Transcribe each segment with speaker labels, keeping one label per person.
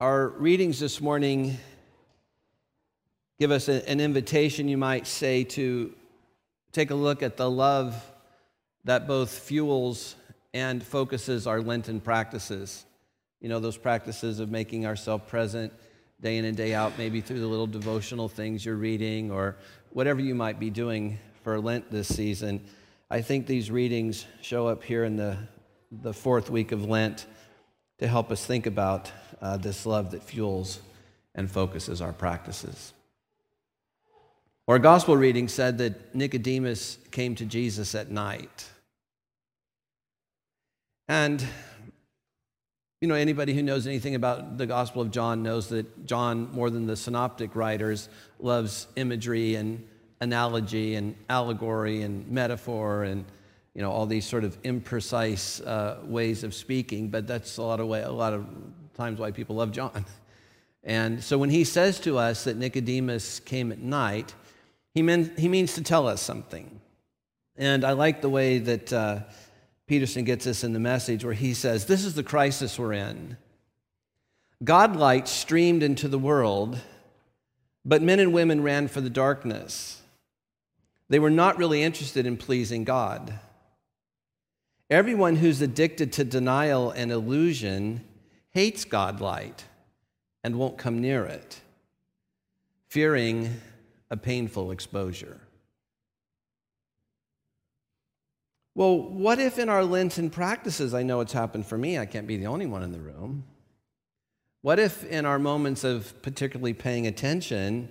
Speaker 1: Our readings this morning give us an invitation, you might say, to take a look at the love that both fuels and focuses our Lenten practices. You know, those practices of making ourselves present day in and day out, maybe through the little devotional things you're reading or whatever you might be doing for Lent this season. I think these readings show up here in the, the fourth week of Lent to help us think about uh, this love that fuels and focuses our practices. Our gospel reading said that Nicodemus came to Jesus at night. And, you know, anybody who knows anything about the Gospel of John knows that John, more than the synoptic writers, loves imagery and analogy and allegory and metaphor and, you know, all these sort of imprecise uh, ways of speaking. But that's a lot of way, a lot of times why people love John. And so when he says to us that Nicodemus came at night, he, mean, he means to tell us something. And I like the way that uh, Peterson gets this in the message where he says, This is the crisis we're in. God light streamed into the world, but men and women ran for the darkness. They were not really interested in pleasing God. Everyone who's addicted to denial and illusion hates God light and won't come near it, fearing a painful exposure. Well, what if in our Lenten practices, I know it's happened for me, I can't be the only one in the room. What if in our moments of particularly paying attention,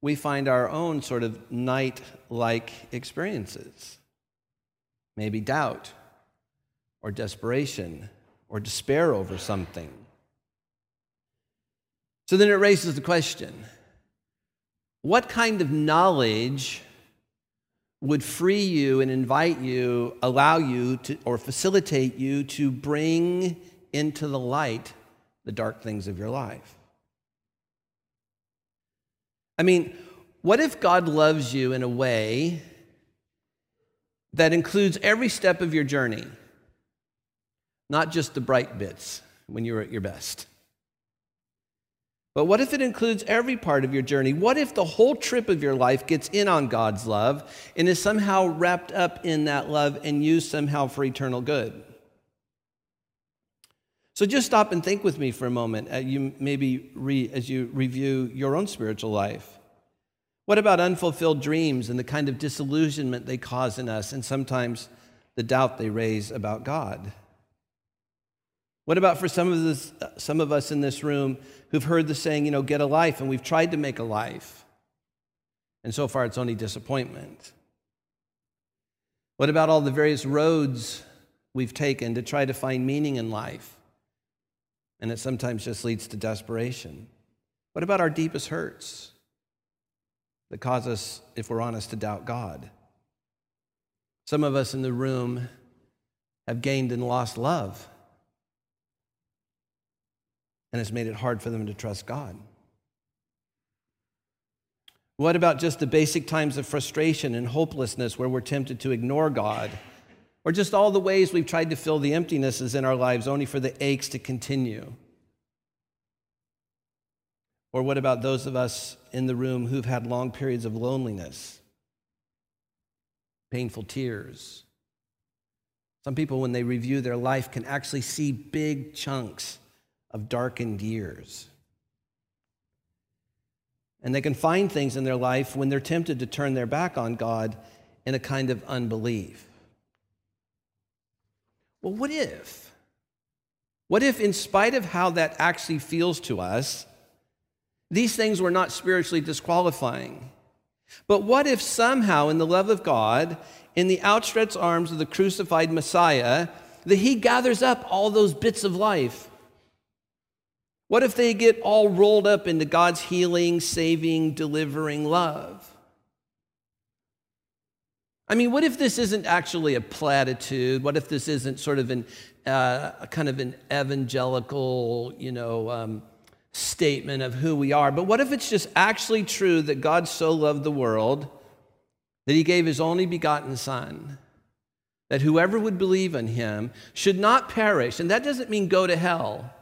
Speaker 1: we find our own sort of night like experiences? Maybe doubt or desperation or despair over something. So then it raises the question what kind of knowledge would free you and invite you, allow you to, or facilitate you to bring into the light the dark things of your life? I mean, what if God loves you in a way that includes every step of your journey, not just the bright bits when you're at your best? But what if it includes every part of your journey? What if the whole trip of your life gets in on God's love and is somehow wrapped up in that love and used somehow for eternal good? So just stop and think with me for a moment. Uh, you maybe re, as you review your own spiritual life. What about unfulfilled dreams and the kind of disillusionment they cause in us, and sometimes the doubt they raise about God? What about for some of, this, some of us in this room who've heard the saying, you know, get a life, and we've tried to make a life, and so far it's only disappointment? What about all the various roads we've taken to try to find meaning in life? And it sometimes just leads to desperation. What about our deepest hurts that cause us, if we're honest, to doubt God? Some of us in the room have gained and lost love and it's made it hard for them to trust God. What about just the basic times of frustration and hopelessness where we're tempted to ignore God? Or just all the ways we've tried to fill the emptinesses in our lives only for the aches to continue? Or what about those of us in the room who've had long periods of loneliness, painful tears? Some people, when they review their life, can actually see big chunks of darkened years. And they can find things in their life when they're tempted to turn their back on God in a kind of unbelief. Well, what if? What if, in spite of how that actually feels to us, these things were not spiritually disqualifying? But what if somehow, in the love of God, in the outstretched arms of the crucified Messiah, that He gathers up all those bits of life what if they get all rolled up into God's healing, saving, delivering love? I mean, what if this isn't actually a platitude? What if this isn't sort of an uh, kind of an evangelical, you know, um, statement of who we are? But what if it's just actually true that God so loved the world that He gave His only begotten Son, that whoever would believe in Him should not perish, and that doesn't mean go to hell.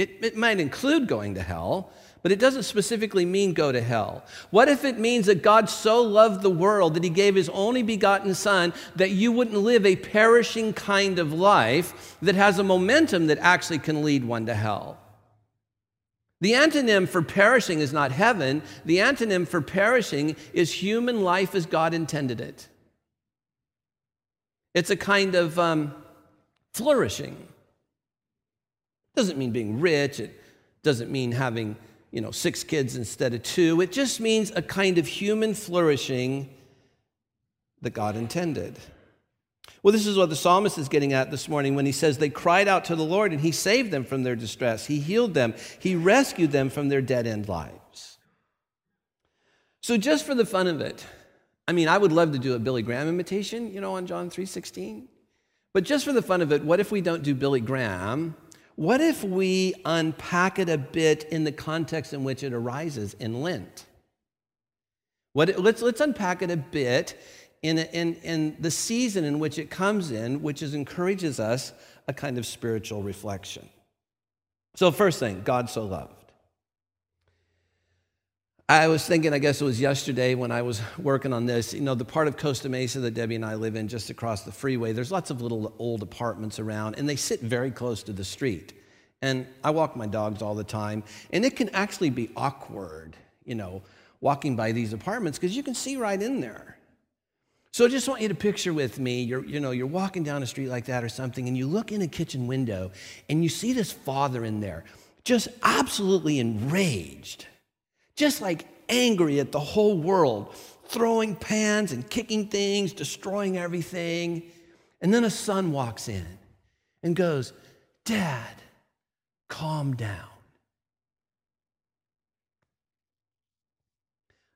Speaker 1: It, it might include going to hell, but it doesn't specifically mean go to hell. What if it means that God so loved the world that he gave his only begotten Son that you wouldn't live a perishing kind of life that has a momentum that actually can lead one to hell? The antonym for perishing is not heaven, the antonym for perishing is human life as God intended it. It's a kind of um, flourishing. Doesn't mean being rich, it doesn't mean having you know, six kids instead of two. It just means a kind of human flourishing that God intended. Well, this is what the psalmist is getting at this morning when he says they cried out to the Lord and he saved them from their distress. He healed them, he rescued them from their dead end lives. So, just for the fun of it, I mean, I would love to do a Billy Graham imitation, you know, on John 3:16. But just for the fun of it, what if we don't do Billy Graham? What if we unpack it a bit in the context in which it arises in Lent? What, let's, let's unpack it a bit in, in, in the season in which it comes in, which is, encourages us a kind of spiritual reflection. So, first thing, God so loved. I was thinking, I guess it was yesterday when I was working on this, you know, the part of Costa Mesa that Debbie and I live in just across the freeway, there's lots of little old apartments around, and they sit very close to the street. And I walk my dogs all the time, and it can actually be awkward, you know, walking by these apartments because you can see right in there. So I just want you to picture with me, you're, you know, you're walking down a street like that or something, and you look in a kitchen window, and you see this father in there, just absolutely enraged just like angry at the whole world, throwing pans and kicking things, destroying everything. And then a son walks in and goes, Dad, calm down.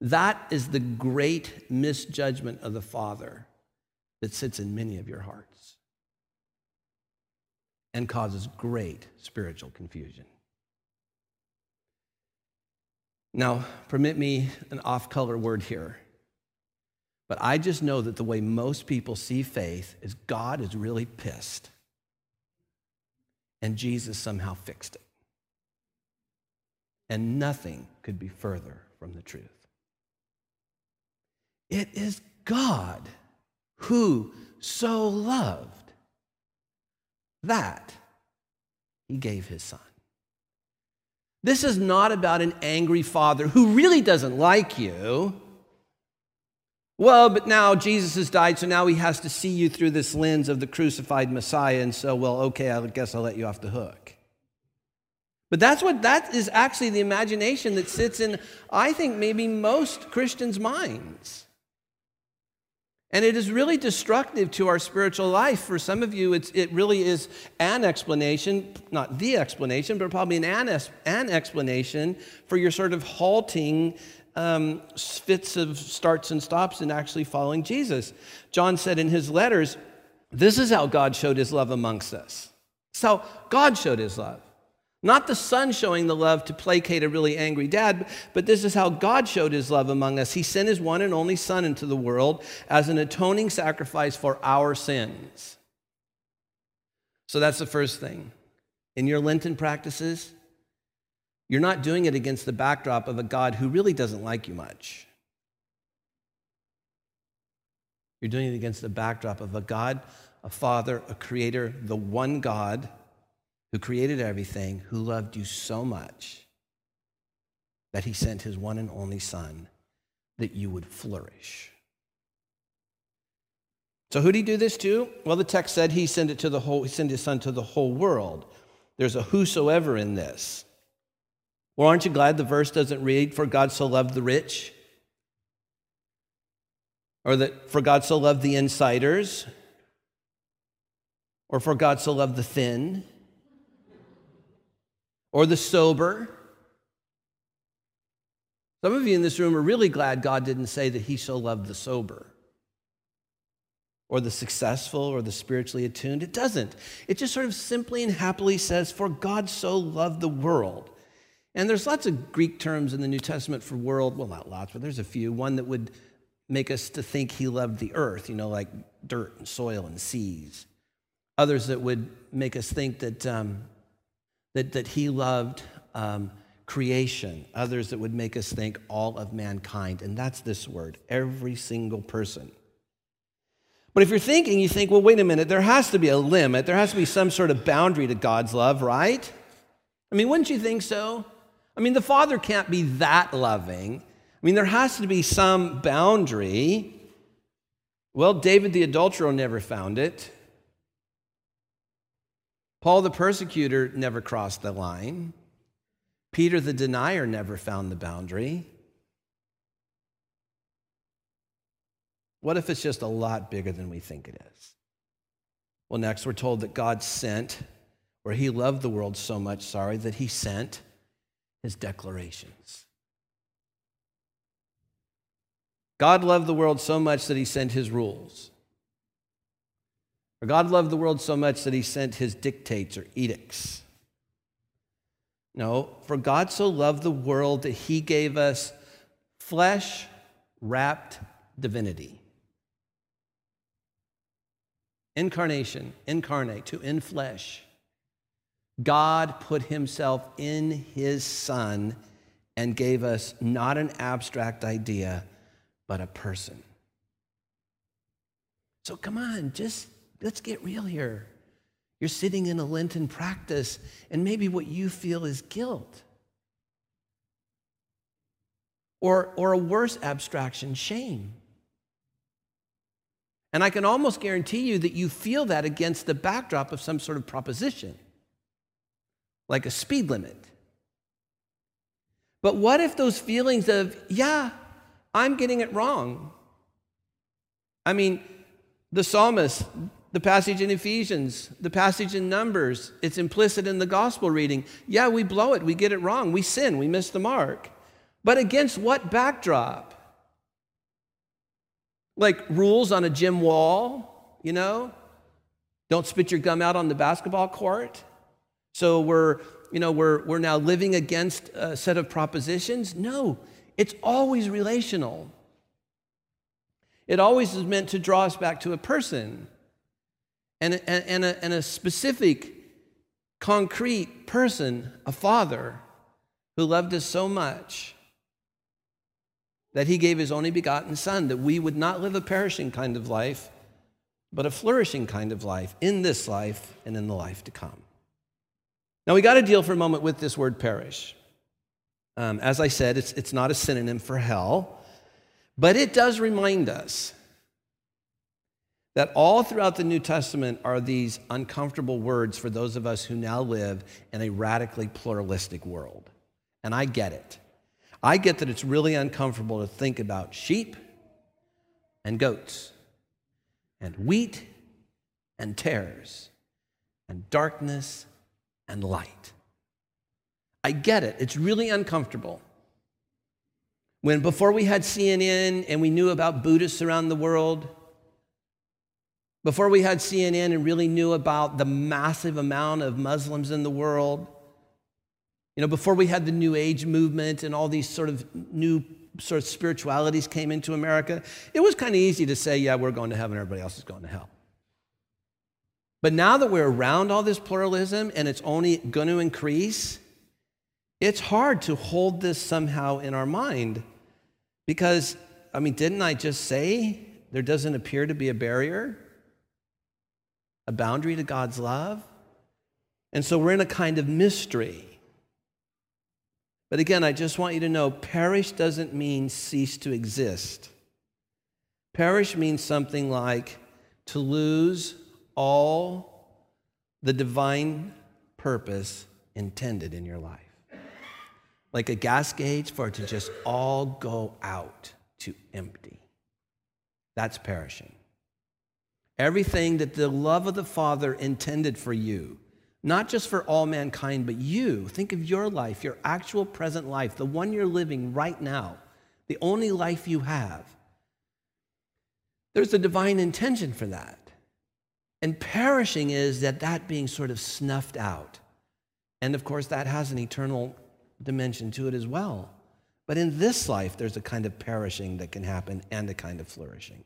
Speaker 1: That is the great misjudgment of the Father that sits in many of your hearts and causes great spiritual confusion. Now, permit me an off color word here. But I just know that the way most people see faith is God is really pissed. And Jesus somehow fixed it. And nothing could be further from the truth. It is God who so loved that he gave his son. This is not about an angry father who really doesn't like you. Well, but now Jesus has died, so now he has to see you through this lens of the crucified Messiah, and so, well, okay, I guess I'll let you off the hook. But that's what that is actually the imagination that sits in, I think, maybe most Christians' minds. And it is really destructive to our spiritual life. For some of you, it really is an explanation, not the explanation, but probably an, an explanation for your sort of halting um, fits of starts and stops in actually following Jesus. John said in his letters, This is how God showed his love amongst us. So God showed his love. Not the son showing the love to placate a really angry dad, but this is how God showed his love among us. He sent his one and only son into the world as an atoning sacrifice for our sins. So that's the first thing. In your Lenten practices, you're not doing it against the backdrop of a God who really doesn't like you much. You're doing it against the backdrop of a God, a Father, a Creator, the one God who created everything, who loved you so much that he sent his one and only Son that you would flourish. So who did he do this to? Well, the text said he sent it to the whole, he sent his son to the whole world. There's a whosoever in this. Well, aren't you glad the verse doesn't read, For God so loved the rich? Or that for God so loved the insiders? Or for God so loved the thin? Or the sober. Some of you in this room are really glad God didn't say that He so loved the sober or the successful or the spiritually attuned. It doesn't. It just sort of simply and happily says, For God so loved the world. And there's lots of Greek terms in the New Testament for world. Well, not lots, but there's a few. One that would make us to think he loved the earth, you know, like dirt and soil and seas. Others that would make us think that um, that, that he loved um, creation, others that would make us think all of mankind. And that's this word every single person. But if you're thinking, you think, well, wait a minute, there has to be a limit. There has to be some sort of boundary to God's love, right? I mean, wouldn't you think so? I mean, the Father can't be that loving. I mean, there has to be some boundary. Well, David the adulterer never found it. Paul the persecutor never crossed the line. Peter the denier never found the boundary. What if it's just a lot bigger than we think it is? Well, next we're told that God sent, or he loved the world so much, sorry, that he sent his declarations. God loved the world so much that he sent his rules. Or God loved the world so much that he sent his dictates or edicts. No, for God so loved the world that he gave us flesh wrapped divinity. Incarnation, incarnate, to in flesh. God put himself in his son and gave us not an abstract idea, but a person. So come on, just let's get real here. You're sitting in a Lenten practice, and maybe what you feel is guilt. Or, or a worse abstraction, shame. And I can almost guarantee you that you feel that against the backdrop of some sort of proposition, like a speed limit. But what if those feelings of, yeah, I'm getting it wrong? I mean, the psalmist, the passage in Ephesians, the passage in Numbers, it's implicit in the gospel reading. Yeah, we blow it, we get it wrong, we sin, we miss the mark. But against what backdrop? Like rules on a gym wall, you know? Don't spit your gum out on the basketball court. So we're, you know, we're, we're now living against a set of propositions. No, it's always relational. It always is meant to draw us back to a person and a, and a, and a specific, concrete person, a father who loved us so much that he gave his only begotten Son, that we would not live a perishing kind of life, but a flourishing kind of life in this life and in the life to come. Now, we got to deal for a moment with this word perish. Um, as I said, it's, it's not a synonym for hell, but it does remind us that all throughout the New Testament are these uncomfortable words for those of us who now live in a radically pluralistic world. And I get it. I get that it's really uncomfortable to think about sheep and goats and wheat and tares and darkness and light. I get it. It's really uncomfortable. When before we had CNN and we knew about Buddhists around the world, before we had CNN and really knew about the massive amount of Muslims in the world, you know, before we had the New Age movement and all these sort of new sort of spiritualities came into America, it was kind of easy to say, yeah, we're going to heaven, everybody else is going to hell. But now that we're around all this pluralism and it's only going to increase, it's hard to hold this somehow in our mind because, I mean, didn't I just say there doesn't appear to be a barrier, a boundary to God's love? And so we're in a kind of mystery. But again, I just want you to know perish doesn't mean cease to exist. Perish means something like to lose all the divine purpose intended in your life. Like a gas gauge for it to just all go out to empty. That's perishing. Everything that the love of the Father intended for you not just for all mankind, but you. Think of your life, your actual present life, the one you're living right now, the only life you have. There's a divine intention for that. And perishing is that that being sort of snuffed out. And of course, that has an eternal dimension to it as well. But in this life, there's a kind of perishing that can happen and a kind of flourishing.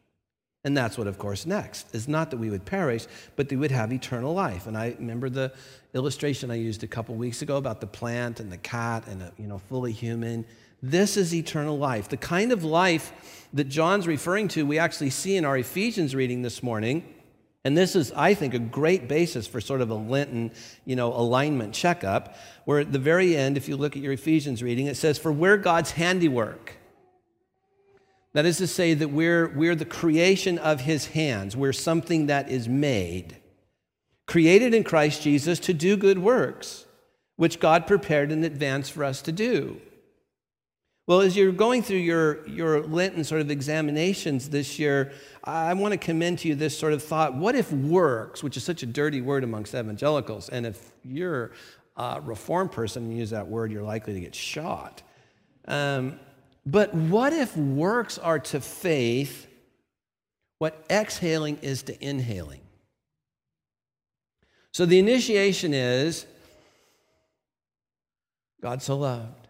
Speaker 1: And that's what, of course, next is not that we would perish, but that we would have eternal life. And I remember the illustration I used a couple weeks ago about the plant and the cat and a you know fully human. This is eternal life. The kind of life that John's referring to, we actually see in our Ephesians reading this morning. And this is, I think, a great basis for sort of a Lenten, you know, alignment checkup, where at the very end, if you look at your Ephesians reading, it says, For we're God's handiwork. That is to say that we're, we're the creation of his hands. We're something that is made, created in Christ Jesus to do good works, which God prepared in advance for us to do. Well, as you're going through your, your Lenten sort of examinations this year, I want to commend to you this sort of thought. What if works, which is such a dirty word amongst evangelicals, and if you're a reformed person and use that word, you're likely to get shot. Um, but what if works are to faith what exhaling is to inhaling? So the initiation is God so loved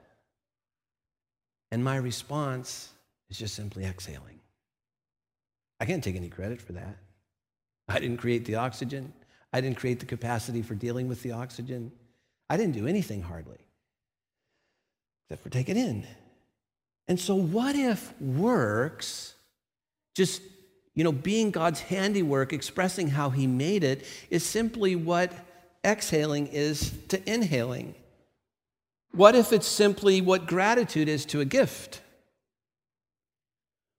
Speaker 1: and my response is just simply exhaling. I can't take any credit for that. I didn't create the oxygen. I didn't create the capacity for dealing with the oxygen. I didn't do anything hardly, except for take it in. And so, what if works, just you know, being God's handiwork, expressing how He made it, is simply what exhaling is to inhaling? What if it's simply what gratitude is to a gift?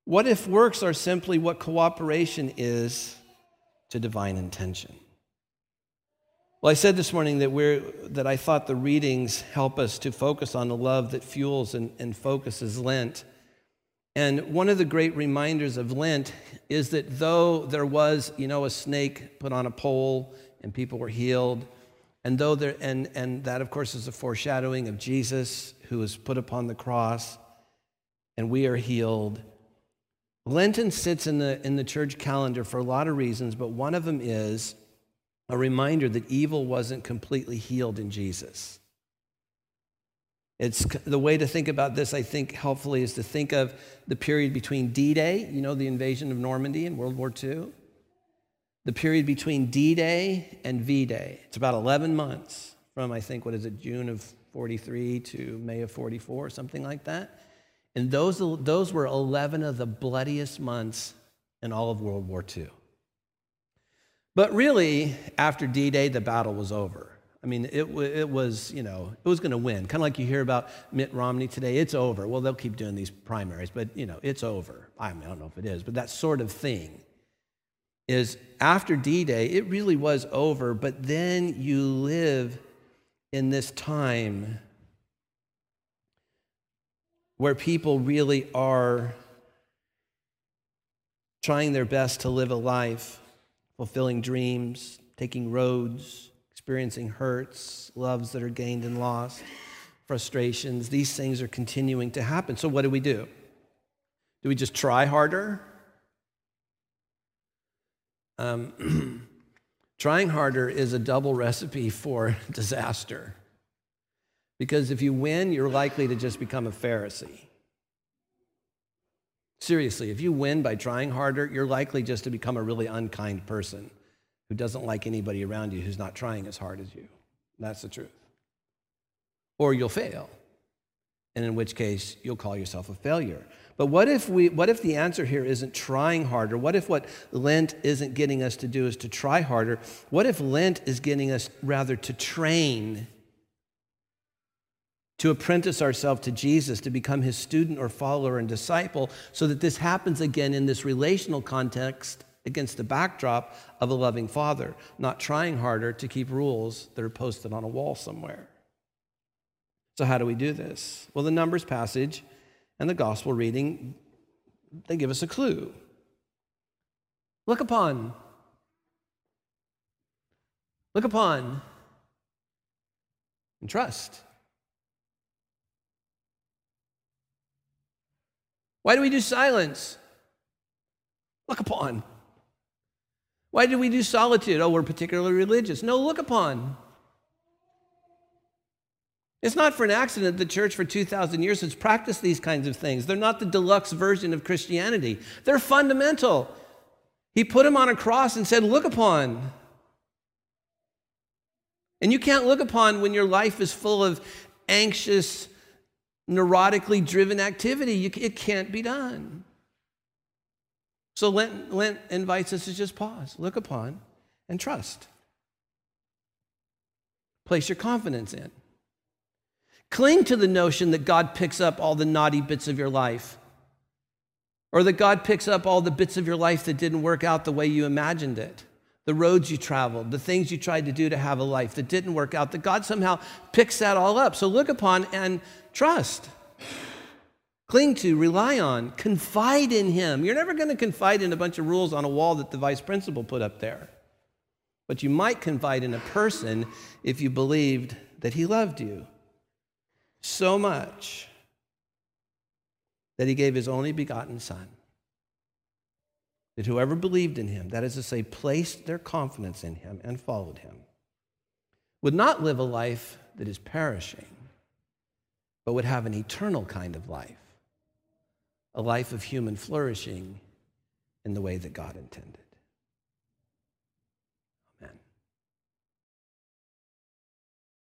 Speaker 1: What if works are simply what cooperation is to divine intention? Well, I said this morning that, we're, that I thought the readings help us to focus on the love that fuels and, and focuses Lent. And one of the great reminders of Lent is that though there was, you know, a snake put on a pole and people were healed, and though there, and, and that, of course, is a foreshadowing of Jesus who was put upon the cross, and we are healed. Lenten sits in the, in the church calendar for a lot of reasons, but one of them is a reminder that evil wasn't completely healed in Jesus. It's the way to think about this, I think, helpfully, is to think of the period between D Day, you know, the invasion of Normandy in World War II, the period between D Day and V Day. It's about 11 months from, I think, what is it, June of 43 to May of 44, something like that. And those, those were 11 of the bloodiest months in all of World War II. But really, after D Day, the battle was over. I mean, it, it was, you know, it was going to win. Kind of like you hear about Mitt Romney today. It's over. Well, they'll keep doing these primaries, but, you know, it's over. I, mean, I don't know if it is, but that sort of thing is after D Day, it really was over, but then you live in this time where people really are trying their best to live a life, fulfilling dreams, taking roads, experiencing hurts, loves that are gained and lost, frustrations. These things are continuing to happen. So, what do we do? Do we just try harder? Um, trying harder is a double recipe for disaster. Because if you win, you're likely to just become a Pharisee. Seriously, if you win by trying harder, you're likely just to become a really unkind person who doesn't like anybody around you who's not trying as hard as you. That's the truth. Or you'll fail, and in which case you'll call yourself a failure. But what if, we, what if the answer here isn't trying harder? What if what Lent isn't getting us to do is to try harder? What if Lent is getting us rather to train, to apprentice ourselves to Jesus, to become his student or follower and disciple, so that this happens again in this relational context against the backdrop of a loving father, not trying harder to keep rules that are posted on a wall somewhere? So, how do we do this? Well, the Numbers passage and the gospel reading, they give us a clue. Look upon. Look upon and trust. Why do we do silence? Look upon. Why do we do solitude? Oh, we're particularly religious. No, look upon. It's not for an accident the church for 2,000 years has practiced these kinds of things. They're not the deluxe version of Christianity, they're fundamental. He put him on a cross and said, Look upon. And you can't look upon when your life is full of anxious, neurotically driven activity. You, it can't be done. So Lent, Lent invites us to just pause, look upon, and trust. Place your confidence in. Cling to the notion that God picks up all the naughty bits of your life, or that God picks up all the bits of your life that didn't work out the way you imagined it, the roads you traveled, the things you tried to do to have a life that didn't work out, that God somehow picks that all up. So look upon and trust. Cling to, rely on, confide in Him. You're never going to confide in a bunch of rules on a wall that the vice principal put up there. But you might confide in a person if you believed that He loved you so much that He gave His only begotten Son. That whoever believed in Him, that is to say, placed their confidence in Him and followed Him, would not live a life that is perishing, but would have an eternal kind of life a life of human flourishing in the way that God intended.